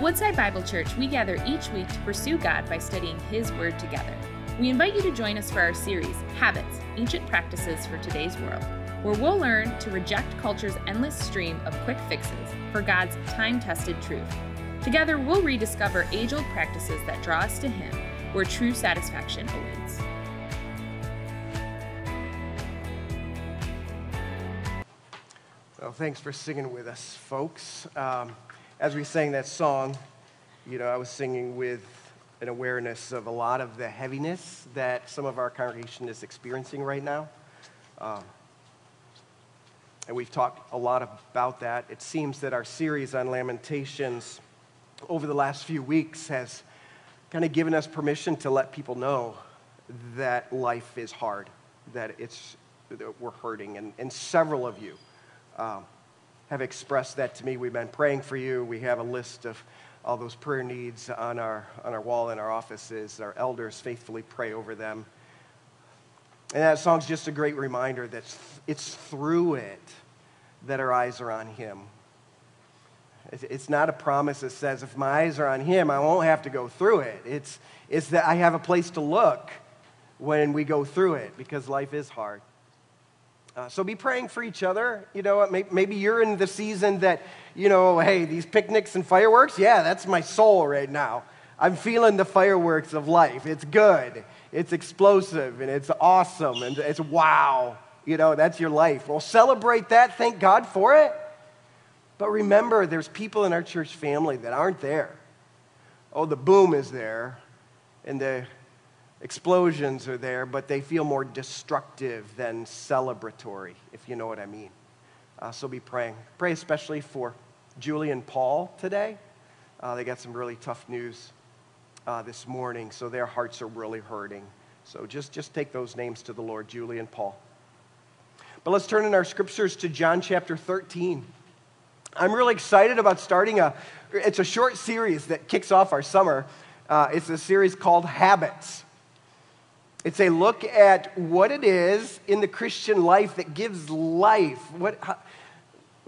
At Woodside Bible Church, we gather each week to pursue God by studying His Word together. We invite you to join us for our series, Habits Ancient Practices for Today's World, where we'll learn to reject culture's endless stream of quick fixes for God's time tested truth. Together, we'll rediscover age old practices that draw us to Him, where true satisfaction awaits. Well, thanks for singing with us, folks. Um, as we sang that song, you know, I was singing with an awareness of a lot of the heaviness that some of our congregation is experiencing right now. Um, and we've talked a lot about that. It seems that our series on Lamentations over the last few weeks has kind of given us permission to let people know that life is hard, that it's that we're hurting, and, and several of you um, have expressed that to me. We've been praying for you. We have a list of all those prayer needs on our, on our wall in our offices. Our elders faithfully pray over them. And that song's just a great reminder that it's through it that our eyes are on Him. It's not a promise that says, if my eyes are on Him, I won't have to go through it. It's, it's that I have a place to look when we go through it because life is hard. Uh, so be praying for each other. You know, maybe you're in the season that, you know, hey, these picnics and fireworks, yeah, that's my soul right now. I'm feeling the fireworks of life. It's good, it's explosive, and it's awesome, and it's wow. You know, that's your life. Well, celebrate that. Thank God for it. But remember, there's people in our church family that aren't there. Oh, the boom is there, and the explosions are there, but they feel more destructive than celebratory, if you know what I mean. Uh, so be praying. Pray especially for Julie and Paul today. Uh, they got some really tough news uh, this morning, so their hearts are really hurting. So just, just take those names to the Lord, Julie and Paul. But let's turn in our scriptures to John chapter 13. I'm really excited about starting a, it's a short series that kicks off our summer. Uh, it's a series called Habits. It's a look at what it is in the Christian life that gives life. What, how,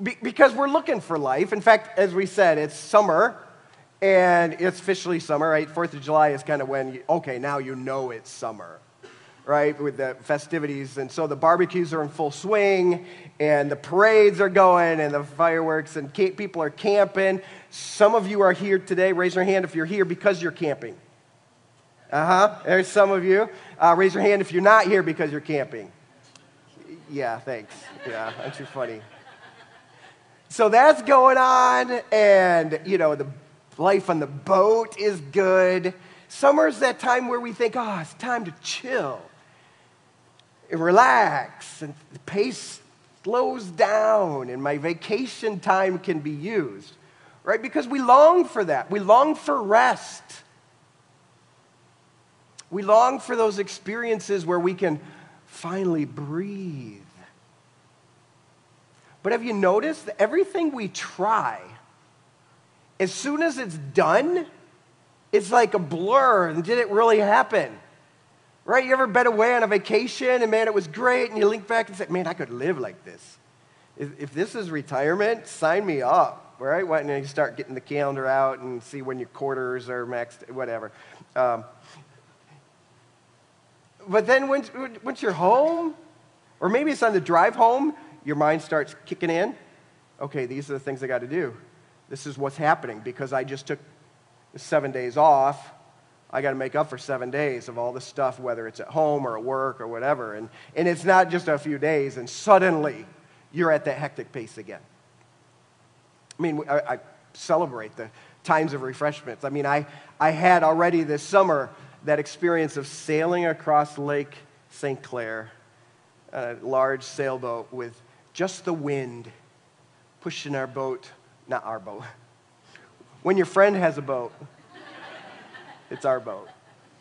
be, because we're looking for life. In fact, as we said, it's summer, and it's officially summer, right? Fourth of July is kind of when, you, okay, now you know it's summer, right? With the festivities. And so the barbecues are in full swing, and the parades are going, and the fireworks, and people are camping. Some of you are here today. Raise your hand if you're here because you're camping. Uh huh. There's some of you. Uh, raise your hand if you're not here because you're camping. Yeah, thanks. Yeah, aren't you funny? So that's going on, and you know, the life on the boat is good. Summer's that time where we think, oh, it's time to chill and relax, and the pace slows down, and my vacation time can be used, right? Because we long for that. We long for rest. We long for those experiences where we can finally breathe. But have you noticed that everything we try, as soon as it's done, it's like a blur. And did it really happen? Right? You ever been away on a vacation and man, it was great, and you link back and say, man, I could live like this. If, if this is retirement, sign me up. Right? And you start getting the calendar out and see when your quarters are maxed, whatever. Um, but then once, once you're home, or maybe it's on the drive home, your mind starts kicking in. Okay, these are the things I got to do. This is what's happening because I just took seven days off. I got to make up for seven days of all the stuff, whether it's at home or at work or whatever. And, and it's not just a few days, and suddenly you're at that hectic pace again. I mean, I, I celebrate the times of refreshments. I mean, I, I had already this summer that experience of sailing across Lake St. Clair, a large sailboat with just the wind pushing our boat, not our boat. When your friend has a boat, it's our boat,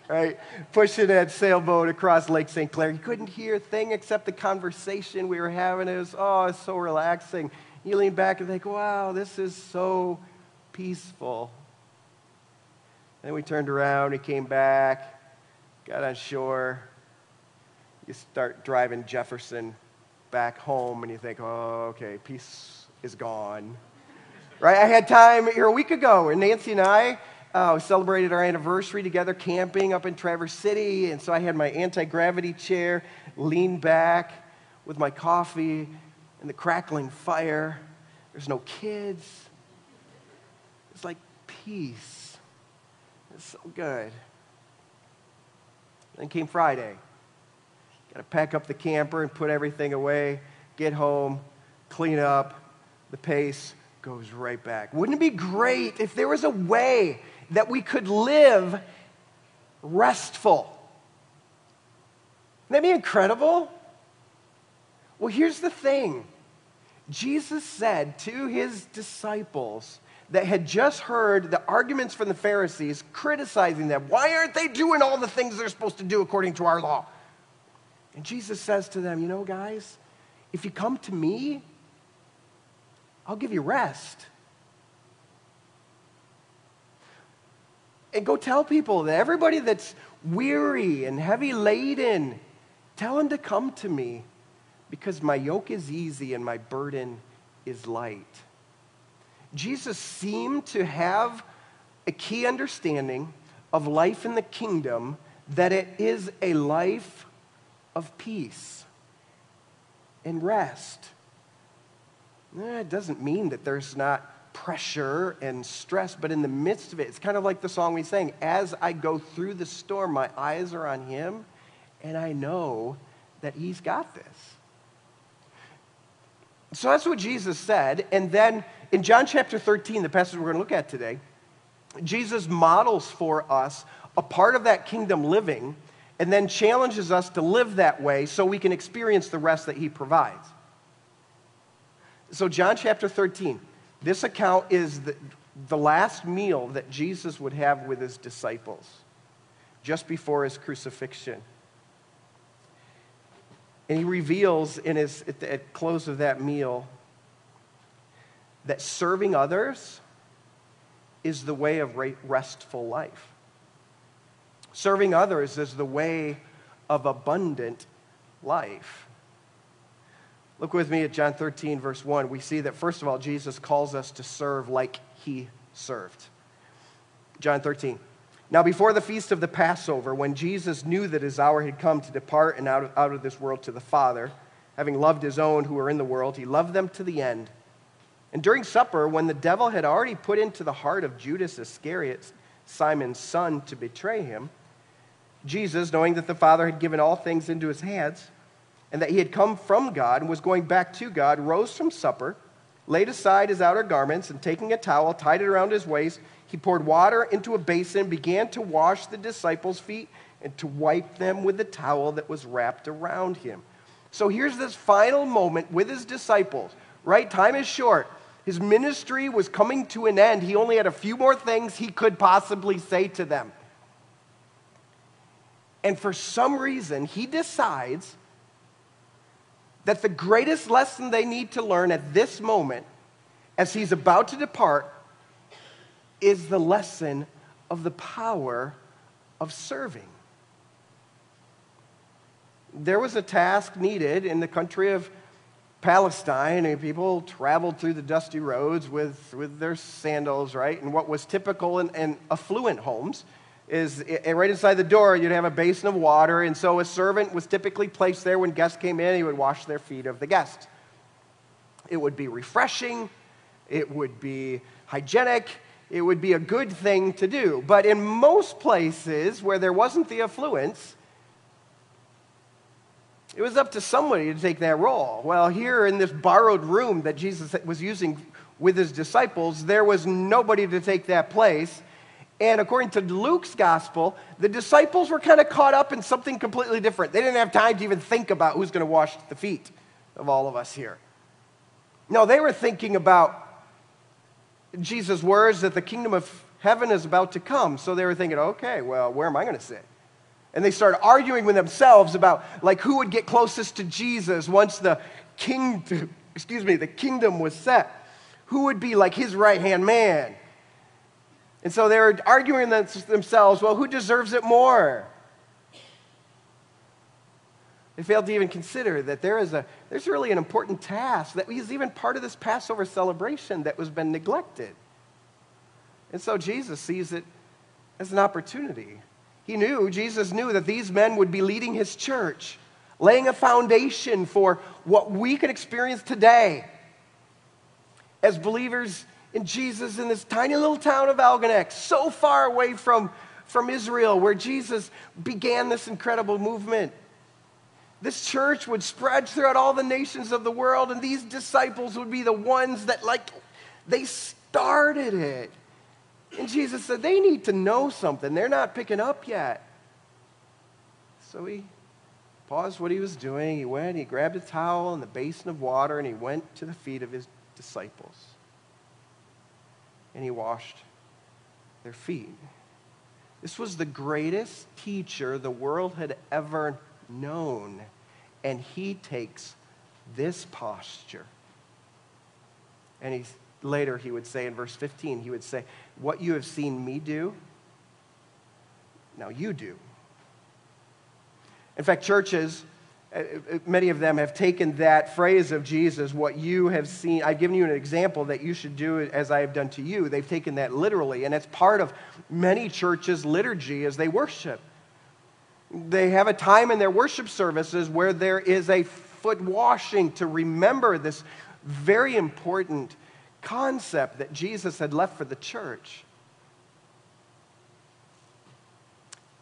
right? Pushing that sailboat across Lake St. Clair. You couldn't hear a thing except the conversation we were having. It was, oh, it's so relaxing. You lean back and think, wow, this is so peaceful. Then we turned around, we came back, got on shore. You start driving Jefferson back home, and you think, oh, okay, peace is gone. right? I had time here a week ago, and Nancy and I uh, celebrated our anniversary together camping up in Traverse City. And so I had my anti gravity chair, leaned back with my coffee and the crackling fire. There's no kids. It's like peace. It's so good. Then came Friday. Got to pack up the camper and put everything away, get home, clean up. The pace goes right back. Wouldn't it be great if there was a way that we could live restful? Wouldn't that be incredible? Well, here's the thing Jesus said to his disciples that had just heard the arguments from the Pharisees criticizing them, why aren't they doing all the things they're supposed to do according to our law? And Jesus says to them, You know, guys, if you come to me, I'll give you rest. And go tell people that everybody that's weary and heavy laden, tell them to come to me because my yoke is easy and my burden is light. Jesus seemed to have a key understanding of life in the kingdom that it is a life of peace and rest. It doesn't mean that there's not pressure and stress, but in the midst of it, it's kind of like the song we sang As I go through the storm, my eyes are on Him, and I know that He's got this. So that's what Jesus said. And then in John chapter 13, the passage we're going to look at today, Jesus models for us a part of that kingdom living and then challenges us to live that way so we can experience the rest that he provides. So, John chapter 13, this account is the, the last meal that Jesus would have with his disciples just before his crucifixion. And he reveals in his, at the at close of that meal that serving others is the way of restful life. Serving others is the way of abundant life. Look with me at John 13, verse 1. We see that, first of all, Jesus calls us to serve like he served. John 13. Now, before the feast of the Passover, when Jesus knew that his hour had come to depart and out of, out of this world to the Father, having loved his own who were in the world, he loved them to the end. And during supper, when the devil had already put into the heart of Judas Iscariot, Simon's son, to betray him, Jesus, knowing that the Father had given all things into his hands, and that he had come from God and was going back to God, rose from supper, laid aside his outer garments, and taking a towel, tied it around his waist, he poured water into a basin, began to wash the disciples' feet, and to wipe them with the towel that was wrapped around him. So here's this final moment with his disciples, right? Time is short. His ministry was coming to an end. He only had a few more things he could possibly say to them. And for some reason, he decides that the greatest lesson they need to learn at this moment, as he's about to depart, is the lesson of the power of serving. There was a task needed in the country of Palestine, and people traveled through the dusty roads with, with their sandals, right? And what was typical in, in affluent homes is it, right inside the door, you'd have a basin of water. And so a servant was typically placed there when guests came in. He would wash their feet of the guests. It would be refreshing, it would be hygienic, it would be a good thing to do. But in most places where there wasn't the affluence, it was up to somebody to take that role. Well, here in this borrowed room that Jesus was using with his disciples, there was nobody to take that place. And according to Luke's gospel, the disciples were kind of caught up in something completely different. They didn't have time to even think about who's going to wash the feet of all of us here. No, they were thinking about Jesus' words that the kingdom of heaven is about to come. So they were thinking, okay, well, where am I going to sit? And they started arguing with themselves about like who would get closest to Jesus once the king, excuse me, the kingdom was set. Who would be like his right hand man? And so they were arguing themselves, well, who deserves it more? They failed to even consider that there is a, there's really an important task that is even part of this Passover celebration that was been neglected. And so Jesus sees it as an opportunity. He knew, Jesus knew that these men would be leading his church, laying a foundation for what we can experience today as believers in Jesus in this tiny little town of Algonac, so far away from, from Israel, where Jesus began this incredible movement. This church would spread throughout all the nations of the world, and these disciples would be the ones that, like, they started it. And Jesus said, they need to know something. They're not picking up yet. So he paused what he was doing. He went, he grabbed a towel and the basin of water, and he went to the feet of his disciples. And he washed their feet. This was the greatest teacher the world had ever known. And he takes this posture. And he, later he would say in verse 15, he would say, What you have seen me do, now you do. In fact, churches, uh, uh, many of them have taken that phrase of Jesus, what you have seen. I've given you an example that you should do as I have done to you. They've taken that literally, and it's part of many churches' liturgy as they worship they have a time in their worship services where there is a foot washing to remember this very important concept that Jesus had left for the church.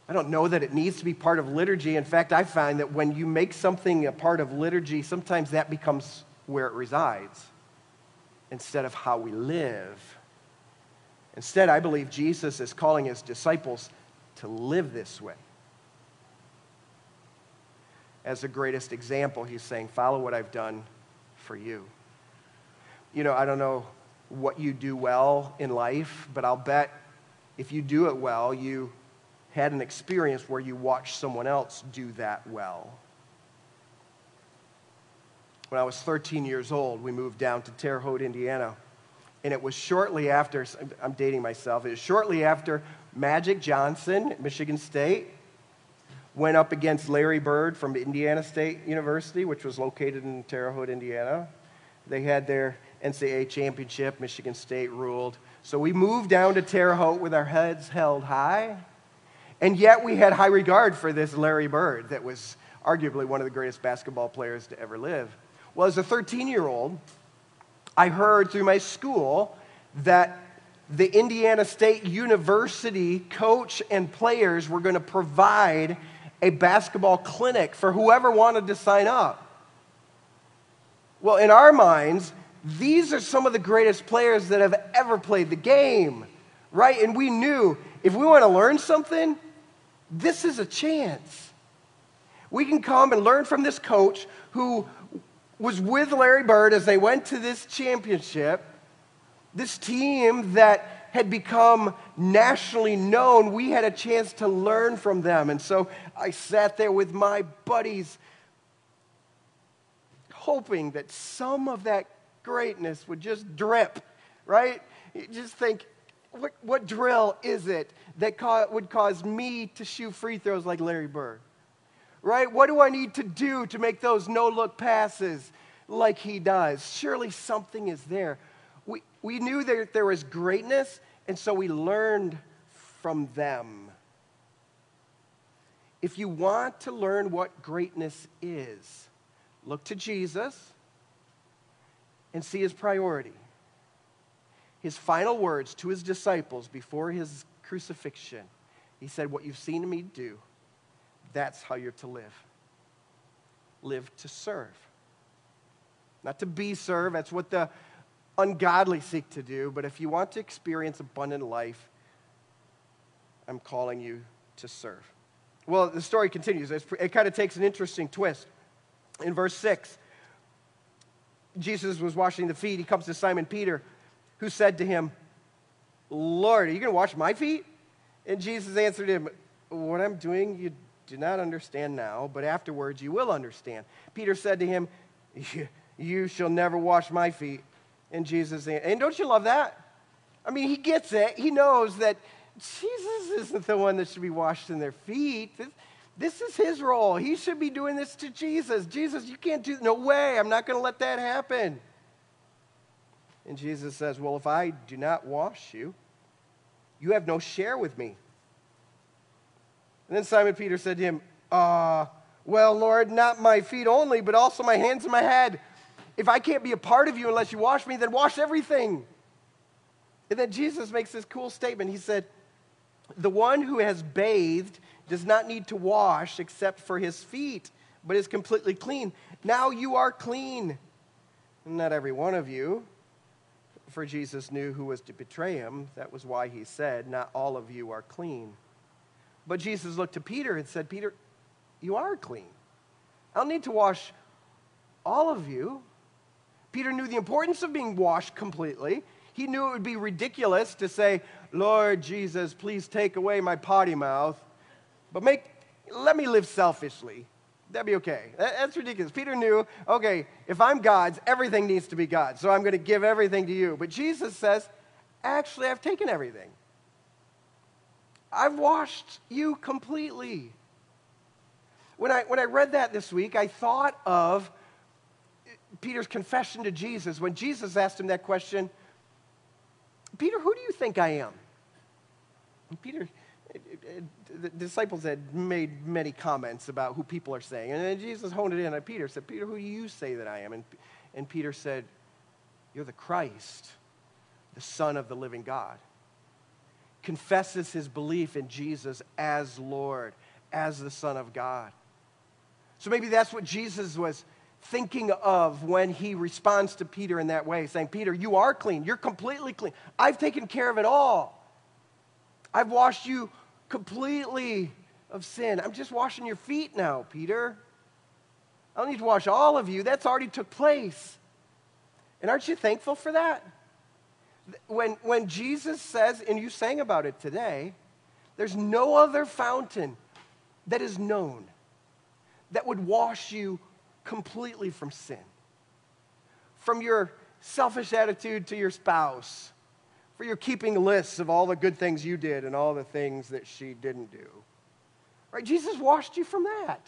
I don't know that it needs to be part of liturgy. In fact, I find that when you make something a part of liturgy, sometimes that becomes where it resides instead of how we live. Instead, I believe Jesus is calling his disciples to live this way as the greatest example, he's saying, Follow what I've done for you. You know, I don't know what you do well in life, but I'll bet if you do it well, you had an experience where you watched someone else do that well. When I was 13 years old, we moved down to Terre Haute, Indiana. And it was shortly after, I'm dating myself, it was shortly after Magic Johnson Michigan State went up against Larry Bird from Indiana State University, which was located in Terre Haute, Indiana. They had their NCAA championship. Michigan State ruled. So we moved down to Terre Haute with our heads held high. And yet we had high regard for this Larry Bird that was arguably one of the greatest basketball players to ever live. Well, as a 13 year old, I heard through my school that the Indiana State University coach and players were going to provide a basketball clinic for whoever wanted to sign up. Well, in our minds, these are some of the greatest players that have ever played the game, right? And we knew if we want to learn something, this is a chance. We can come and learn from this coach who was with Larry Bird as they went to this championship, this team that had become nationally known, we had a chance to learn from them. And so I sat there with my buddies, hoping that some of that greatness would just drip, right? You just think, what, what drill is it that would cause me to shoot free throws like Larry Bird? Right? What do I need to do to make those no look passes like he does? Surely something is there we, we knew that there was greatness, and so we learned from them. If you want to learn what greatness is, look to Jesus and see his priority. His final words to his disciples before his crucifixion, he said, What you've seen me do, that's how you're to live. Live to serve. Not to be served. That's what the ungodly seek to do, but if you want to experience abundant life, I'm calling you to serve. Well, the story continues. It kind of takes an interesting twist. In verse 6, Jesus was washing the feet. He comes to Simon Peter, who said to him, Lord, are you going to wash my feet? And Jesus answered him, What I'm doing, you do not understand now, but afterwards you will understand. Peter said to him, You shall never wash my feet. And Jesus, and don't you love that? I mean, he gets it. He knows that Jesus isn't the one that should be washed in their feet. This is his role. He should be doing this to Jesus. Jesus, you can't do no way. I'm not going to let that happen. And Jesus says, Well, if I do not wash you, you have no share with me. And then Simon Peter said to him, uh, Well, Lord, not my feet only, but also my hands and my head. If I can't be a part of you unless you wash me, then wash everything. And then Jesus makes this cool statement. He said, The one who has bathed does not need to wash except for his feet, but is completely clean. Now you are clean. Not every one of you, for Jesus knew who was to betray him. That was why he said, Not all of you are clean. But Jesus looked to Peter and said, Peter, you are clean. I don't need to wash all of you. Peter knew the importance of being washed completely. He knew it would be ridiculous to say, Lord Jesus, please take away my potty mouth, but make, let me live selfishly. That'd be okay. That's ridiculous. Peter knew, okay, if I'm God's, everything needs to be God's, so I'm going to give everything to you. But Jesus says, actually, I've taken everything. I've washed you completely. When I, when I read that this week, I thought of Peter's confession to Jesus when Jesus asked him that question Peter, who do you think I am? And Peter, the disciples had made many comments about who people are saying. And then Jesus honed it in on Peter, said, Peter, who do you say that I am? And, and Peter said, You're the Christ, the Son of the living God. Confesses his belief in Jesus as Lord, as the Son of God. So maybe that's what Jesus was thinking of when he responds to Peter in that way, saying, Peter, you are clean. You're completely clean. I've taken care of it all. I've washed you completely of sin. I'm just washing your feet now, Peter. I don't need to wash all of you. That's already took place. And aren't you thankful for that? When, when Jesus says, and you sang about it today, there's no other fountain that is known that would wash you completely from sin. From your selfish attitude to your spouse, for your keeping lists of all the good things you did and all the things that she didn't do. Right? Jesus washed you from that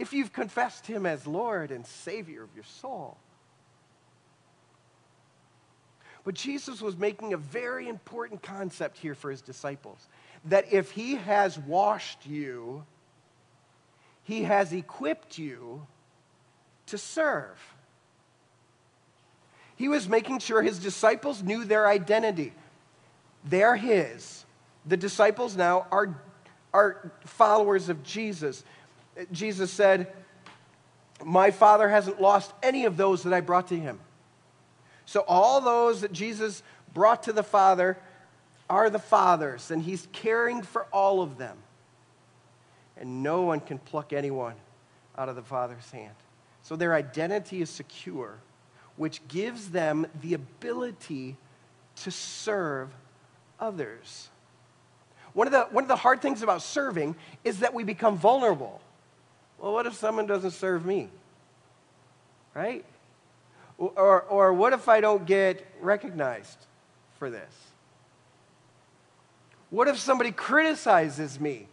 if you've confessed him as Lord and Savior of your soul. But Jesus was making a very important concept here for his disciples that if he has washed you, he has equipped you to serve. He was making sure his disciples knew their identity. They're his. The disciples now are, are followers of Jesus. Jesus said, My Father hasn't lost any of those that I brought to him. So all those that Jesus brought to the Father are the Father's, and he's caring for all of them and no one can pluck anyone out of the Father's hand. So their identity is secure, which gives them the ability to serve others. One of, the, one of the hard things about serving is that we become vulnerable. Well, what if someone doesn't serve me? Right? Or, or what if I don't get recognized for this? What if somebody criticizes me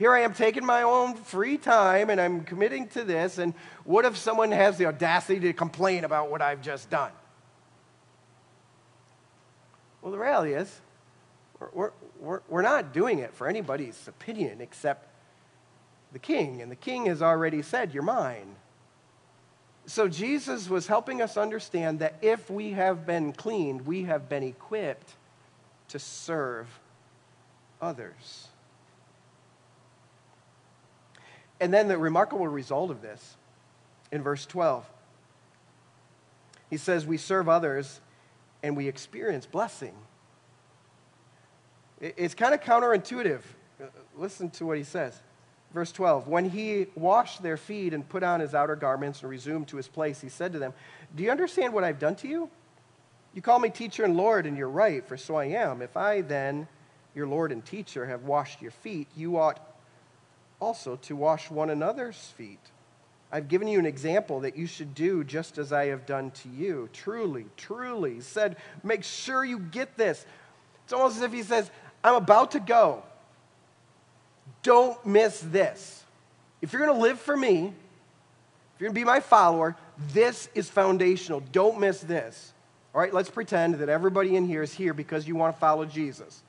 here I am taking my own free time and I'm committing to this. And what if someone has the audacity to complain about what I've just done? Well, the reality is, we're, we're, we're not doing it for anybody's opinion except the king. And the king has already said, You're mine. So Jesus was helping us understand that if we have been cleaned, we have been equipped to serve others. And then the remarkable result of this in verse 12 he says, We serve others and we experience blessing. It's kind of counterintuitive. Uh, listen to what he says. Verse 12 When he washed their feet and put on his outer garments and resumed to his place, he said to them, Do you understand what I've done to you? You call me teacher and Lord, and you're right, for so I am. If I then, your Lord and teacher, have washed your feet, you ought also to wash one another's feet. I've given you an example that you should do just as I have done to you. Truly, truly, said, make sure you get this. It's almost as if he says, I'm about to go. Don't miss this. if you're going to live for me, if you're going to be my follower, this is foundational. Don't miss this. All right, let's pretend that everybody in here is here because you want to follow Jesus.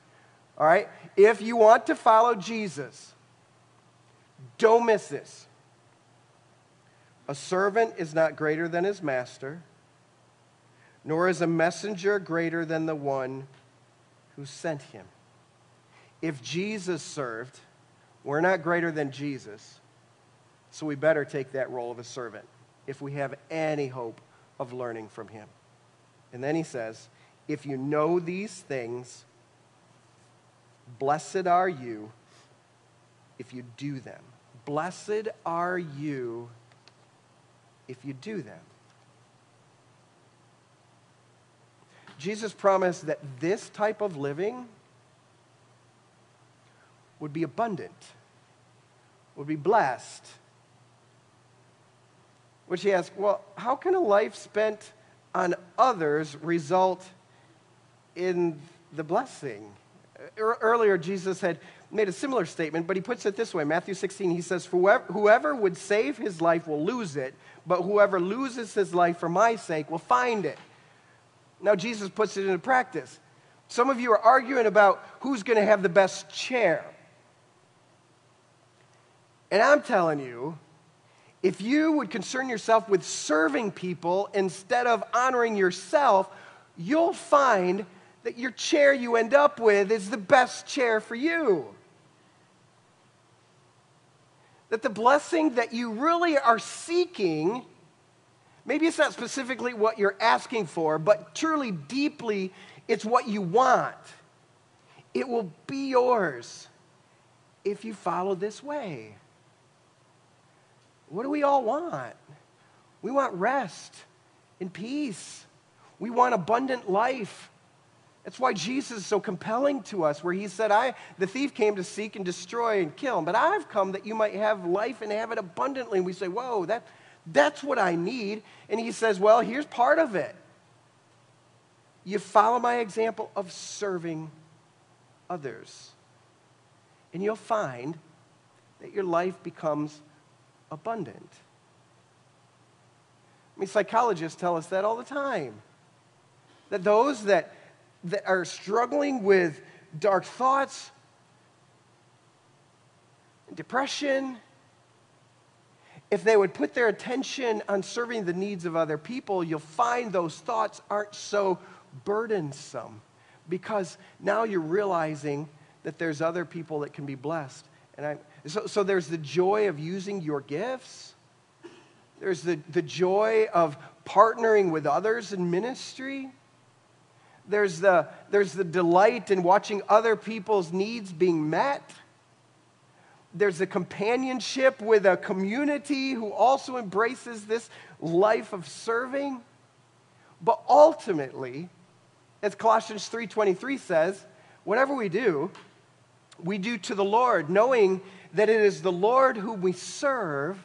All right? If you want to follow Jesus, don't miss this. A servant is not greater than his master, nor is a messenger greater than the one who sent him. If Jesus served, we're not greater than Jesus, so we better take that role of a servant if we have any hope of learning from him. And then he says, If you know these things, blessed are you if you do them. Blessed are you if you do them. Jesus promised that this type of living would be abundant, would be blessed. Which he asks, well, how can a life spent on others result in the blessing? Earlier, Jesus had made a similar statement, but he puts it this way Matthew 16, he says, whoever, whoever would save his life will lose it, but whoever loses his life for my sake will find it. Now, Jesus puts it into practice. Some of you are arguing about who's going to have the best chair. And I'm telling you, if you would concern yourself with serving people instead of honoring yourself, you'll find that your chair you end up with is the best chair for you. That the blessing that you really are seeking, maybe it's not specifically what you're asking for, but truly, deeply, it's what you want. It will be yours if you follow this way. What do we all want? We want rest and peace. We want abundant life. That's why Jesus is so compelling to us, where he said, I, the thief came to seek and destroy and kill, but I've come that you might have life and have it abundantly. And we say, Whoa, that, that's what I need. And he says, Well, here's part of it. You follow my example of serving others, and you'll find that your life becomes abundant. I mean, psychologists tell us that all the time. That those that that are struggling with dark thoughts, depression, if they would put their attention on serving the needs of other people, you'll find those thoughts aren't so burdensome because now you're realizing that there's other people that can be blessed. And I, so, so there's the joy of using your gifts. There's the, the joy of partnering with others in ministry. There's the, there's the delight in watching other people's needs being met. There's the companionship with a community who also embraces this life of serving. But ultimately, as Colossians 3:23 says, whatever we do, we do to the Lord, knowing that it is the Lord whom we serve,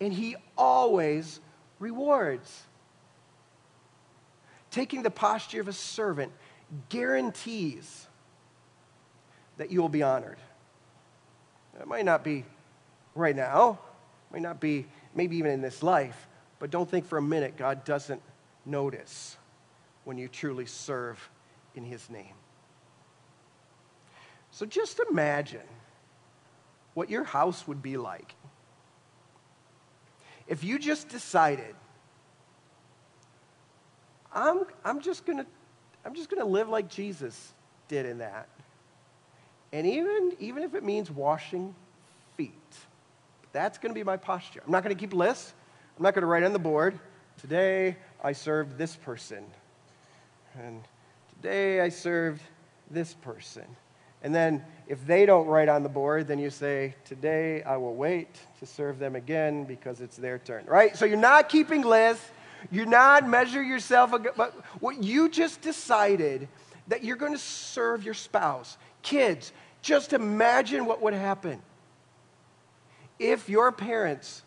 and he always rewards taking the posture of a servant guarantees that you will be honored. It might not be right now, it might not be maybe even in this life, but don't think for a minute God doesn't notice when you truly serve in His name. So just imagine what your house would be like if you just decided I'm, I'm just going to I'm just going to live like Jesus did in that. And even, even if it means washing feet, that's going to be my posture. I'm not going to keep lists. I'm not going to write on the board, today I served this person. And today I served this person. And then if they don't write on the board, then you say, Today I will wait to serve them again because it's their turn, right? So you're not keeping lists. You're not measure yourself, but what you just decided that you're going to serve your spouse. Kids, just imagine what would happen if your parents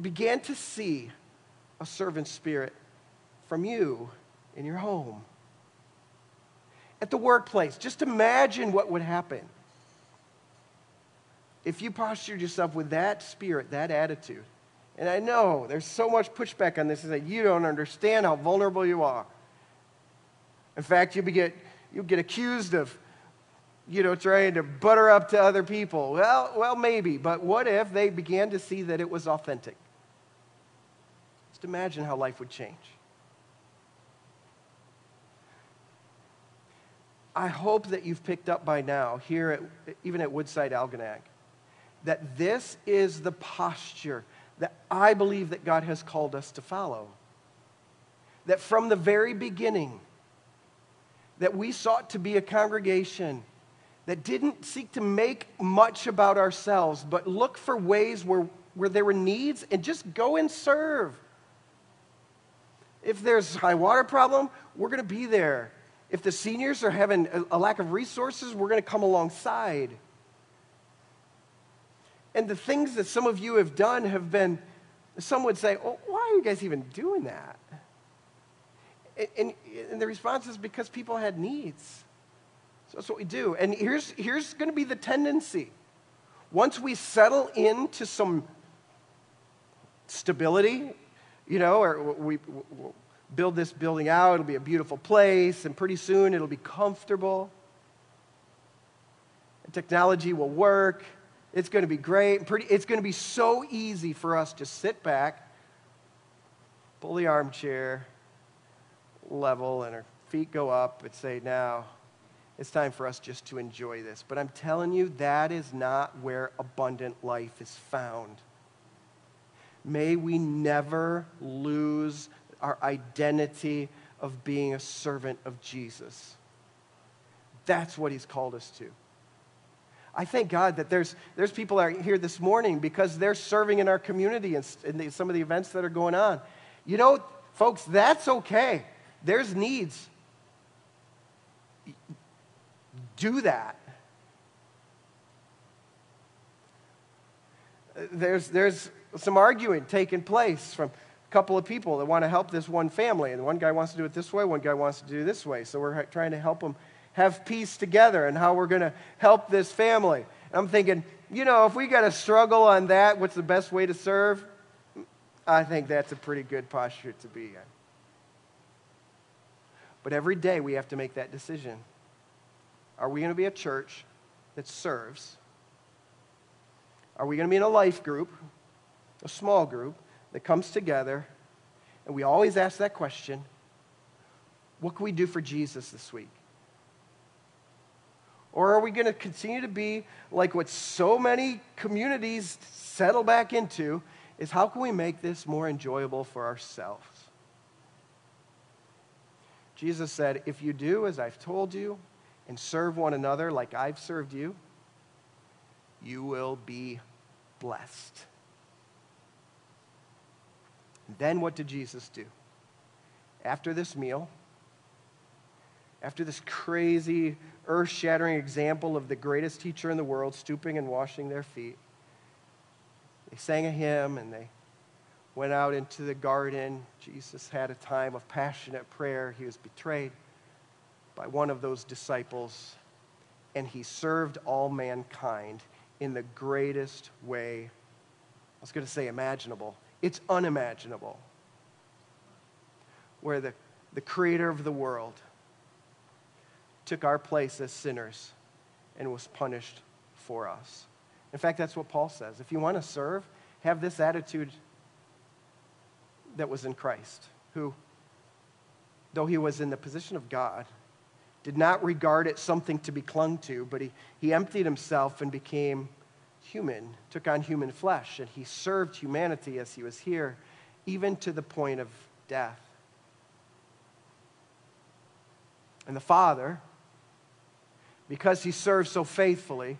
began to see a servant spirit from you in your home. At the workplace, just imagine what would happen. if you postured yourself with that spirit, that attitude, and I know there's so much pushback on this is that you don't understand how vulnerable you are. In fact, you get, you get accused of, you know, trying to butter up to other people. Well, well, maybe, but what if they began to see that it was authentic? Just imagine how life would change. I hope that you've picked up by now, here at, even at Woodside Algonac, that this is the posture that I believe that God has called us to follow. That from the very beginning, that we sought to be a congregation that didn't seek to make much about ourselves, but look for ways where, where there were needs and just go and serve. If there's a high water problem, we're going to be there. If the seniors are having a, lack of resources, we're going to come alongside. And the things that some of you have done have been, some would say, oh, why are you guys even doing that? And, and, and the response is because people had needs. So that's what we do. And here's, here's going to be the tendency. Once we settle into some stability, you know, or we build this building out, it'll be a beautiful place, and pretty soon it'll be comfortable. And technology will work, it's going to be great. Pretty, it's going to be so easy for us to sit back, pull the armchair level, and our feet go up and say, now, it's time for us just to enjoy this. But I'm telling you, that is not where abundant life is found. May we never lose our identity of being a servant of Jesus. That's what he's called us to. I thank God that there's, there's people are here this morning because they're serving in our community and in the, some of the events that are going on. You know, folks, that's okay. There's needs. Do that. There's, there's some arguing taking place from couple of people that want to help this one family. And one guy wants to do it this way, one guy wants to do this way. So we're trying to help them have peace together and how we're going to help this family. And I'm thinking, you know, if we got to struggle on that, what's the best way to serve? I think that's a pretty good posture to be in. But every day we have to make that decision. Are we going to be a church that serves? Are we going to be in a life group, a small group that comes together? And we always ask that question what can we do for Jesus this week? Or are we going to continue to be like what so many communities settle back into is how can we make this more enjoyable for ourselves? Jesus said, If you do as I've told you and serve one another like I've served you, you will be blessed. Then what did Jesus do? After this meal, after this crazy, earth shattering example of the greatest teacher in the world stooping and washing their feet, they sang a hymn and they went out into the garden. Jesus had a time of passionate prayer. He was betrayed by one of those disciples, and he served all mankind in the greatest way. I was going to say imaginable. It's unimaginable. Where the, the creator of the world took our place as sinners and was punished for us. In fact, that's what Paul says. If you want to serve, have this attitude that was in Christ, who, though he was in the position of God, did not regard it something to be clung to, but he, he emptied himself and became human, took on human flesh, and he served humanity as he was here, even to the point of death. And the Father, because he served so faithfully,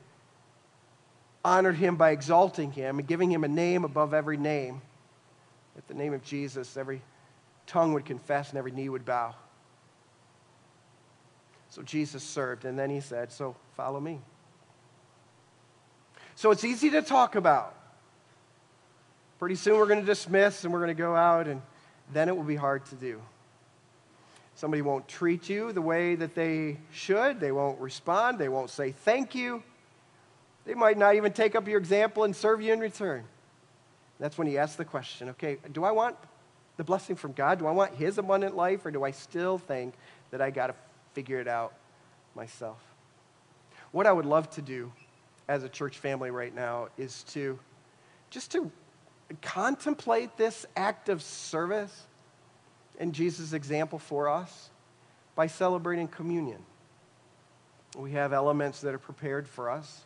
honored him by exalting him and giving him a name above every name. At the name of Jesus, every tongue would confess and every knee would bow. So Jesus served, and then he said, So follow me. So it's easy to talk about. Pretty soon we're going to dismiss and we're going to go out, and then it will be hard to do. Somebody won't treat you the way that they should. They won't respond. They won't say thank you. They might not even take up your example and serve you in return. That's when he asks the question okay, do I want the blessing from God? Do I want his abundant life, or do I still think that I got to figure it out myself? What I would love to do as a church family right now is to just to contemplate this act of service and Jesus' example for us by celebrating communion. We have elements that are prepared for us.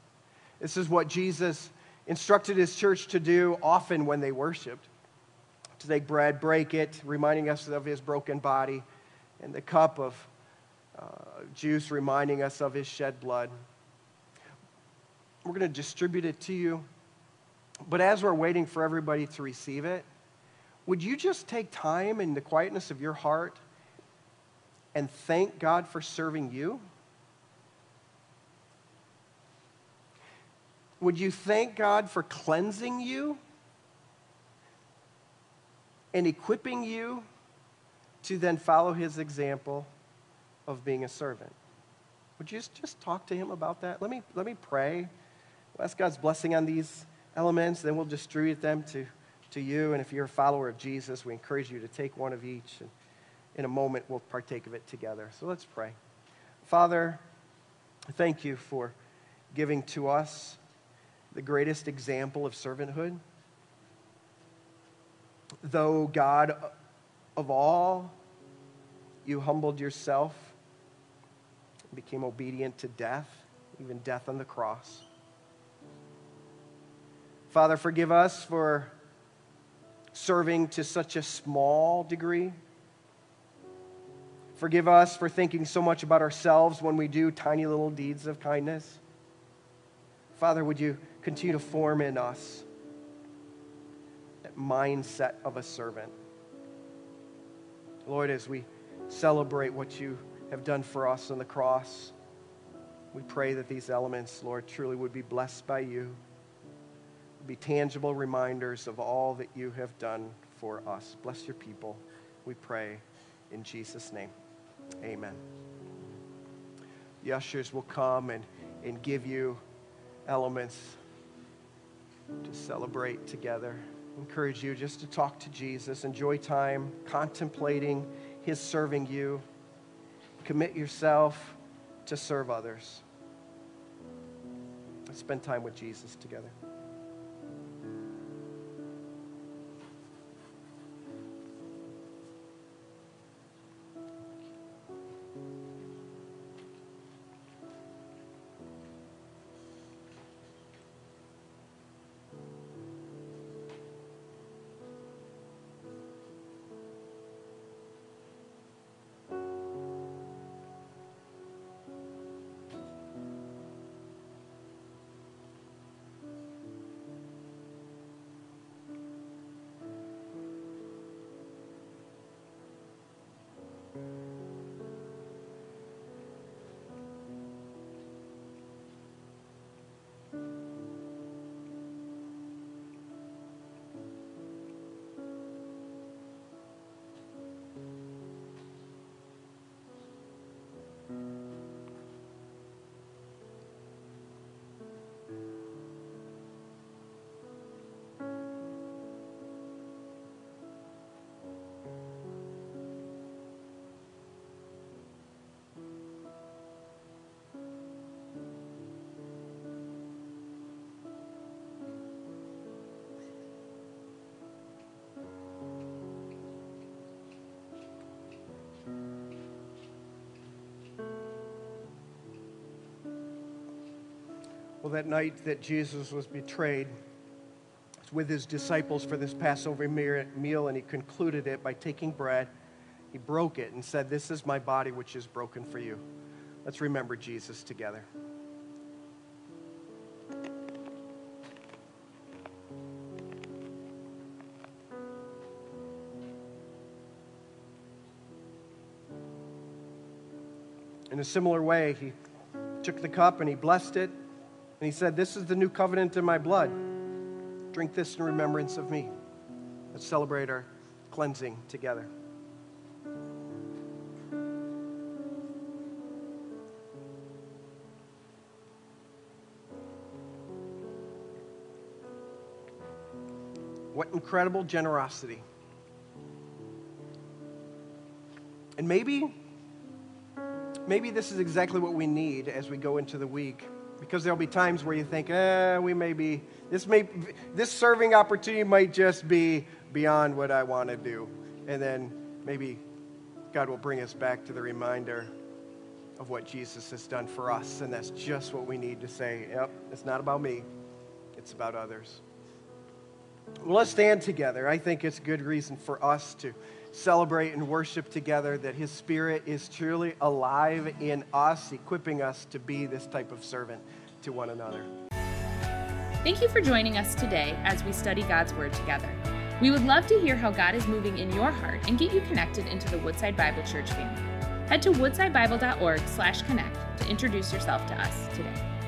This is what Jesus instructed his church to do often when they worshiped to take bread, break it, reminding us of his broken body, and the cup of uh, juice reminding us of his shed blood. We're going to distribute it to you. But as we're waiting for everybody to receive it, would you just take time in the quietness of your heart and thank God for serving you? Would you thank God for cleansing you and equipping you to then follow his example of being a servant? Would you just, talk to him about that? Let me, let me pray. Ask God's blessing on these elements, then we'll distribute them to, to you. And if you're a follower of Jesus, we encourage you to take one of each. And in a moment, we'll partake of it together. So let's pray. Father, thank you for giving to us the greatest example of servanthood. Though God of all, you humbled yourself, became obedient to death, even death on the cross. Father, forgive us for serving to such a small degree. Forgive us for thinking so much about ourselves when we do tiny little deeds of kindness. Father, would you continue to form in us that mindset of a servant? Lord, as we celebrate what you have done for us on the cross, we pray that these elements, Lord, truly would be blessed by you be tangible reminders of all that you have done for us. Bless your people, we pray in Jesus' name. Amen. The ushers will come and, and give you elements to celebrate together. encourage you just to talk to Jesus, enjoy time contemplating his serving you, commit yourself to serve others. Spend time with Jesus together. Well, that night that Jesus was betrayed was with his disciples for this Passover meal, and he concluded it by taking bread. He broke it and said, This is my body, which is broken for you. Let's remember Jesus together. In a similar way, he took the cup and he blessed it and he said, This is the new covenant in my blood. Drink this in remembrance of me. Let's celebrate our cleansing together. What incredible generosity. And maybe, maybe this is exactly what we need as we go into the week because there'll be times where you think, eh, we may be, this, may, this serving opportunity might just be beyond what I want to do. And then maybe God will bring us back to the reminder of what Jesus has done for us. And that's just what we need to say. Yep, it's not about me, it's about others. Well, let's stand together. I think it's good reason for us to celebrate and worship together that His Spirit is truly alive in us, equipping us to be this type of servant to one another. Thank you for joining us today as we study God's Word together. We would love to hear how God is moving in your heart and get you connected into the Woodside Bible Church family. Head to woodsidebible.org/connect to introduce yourself to us today.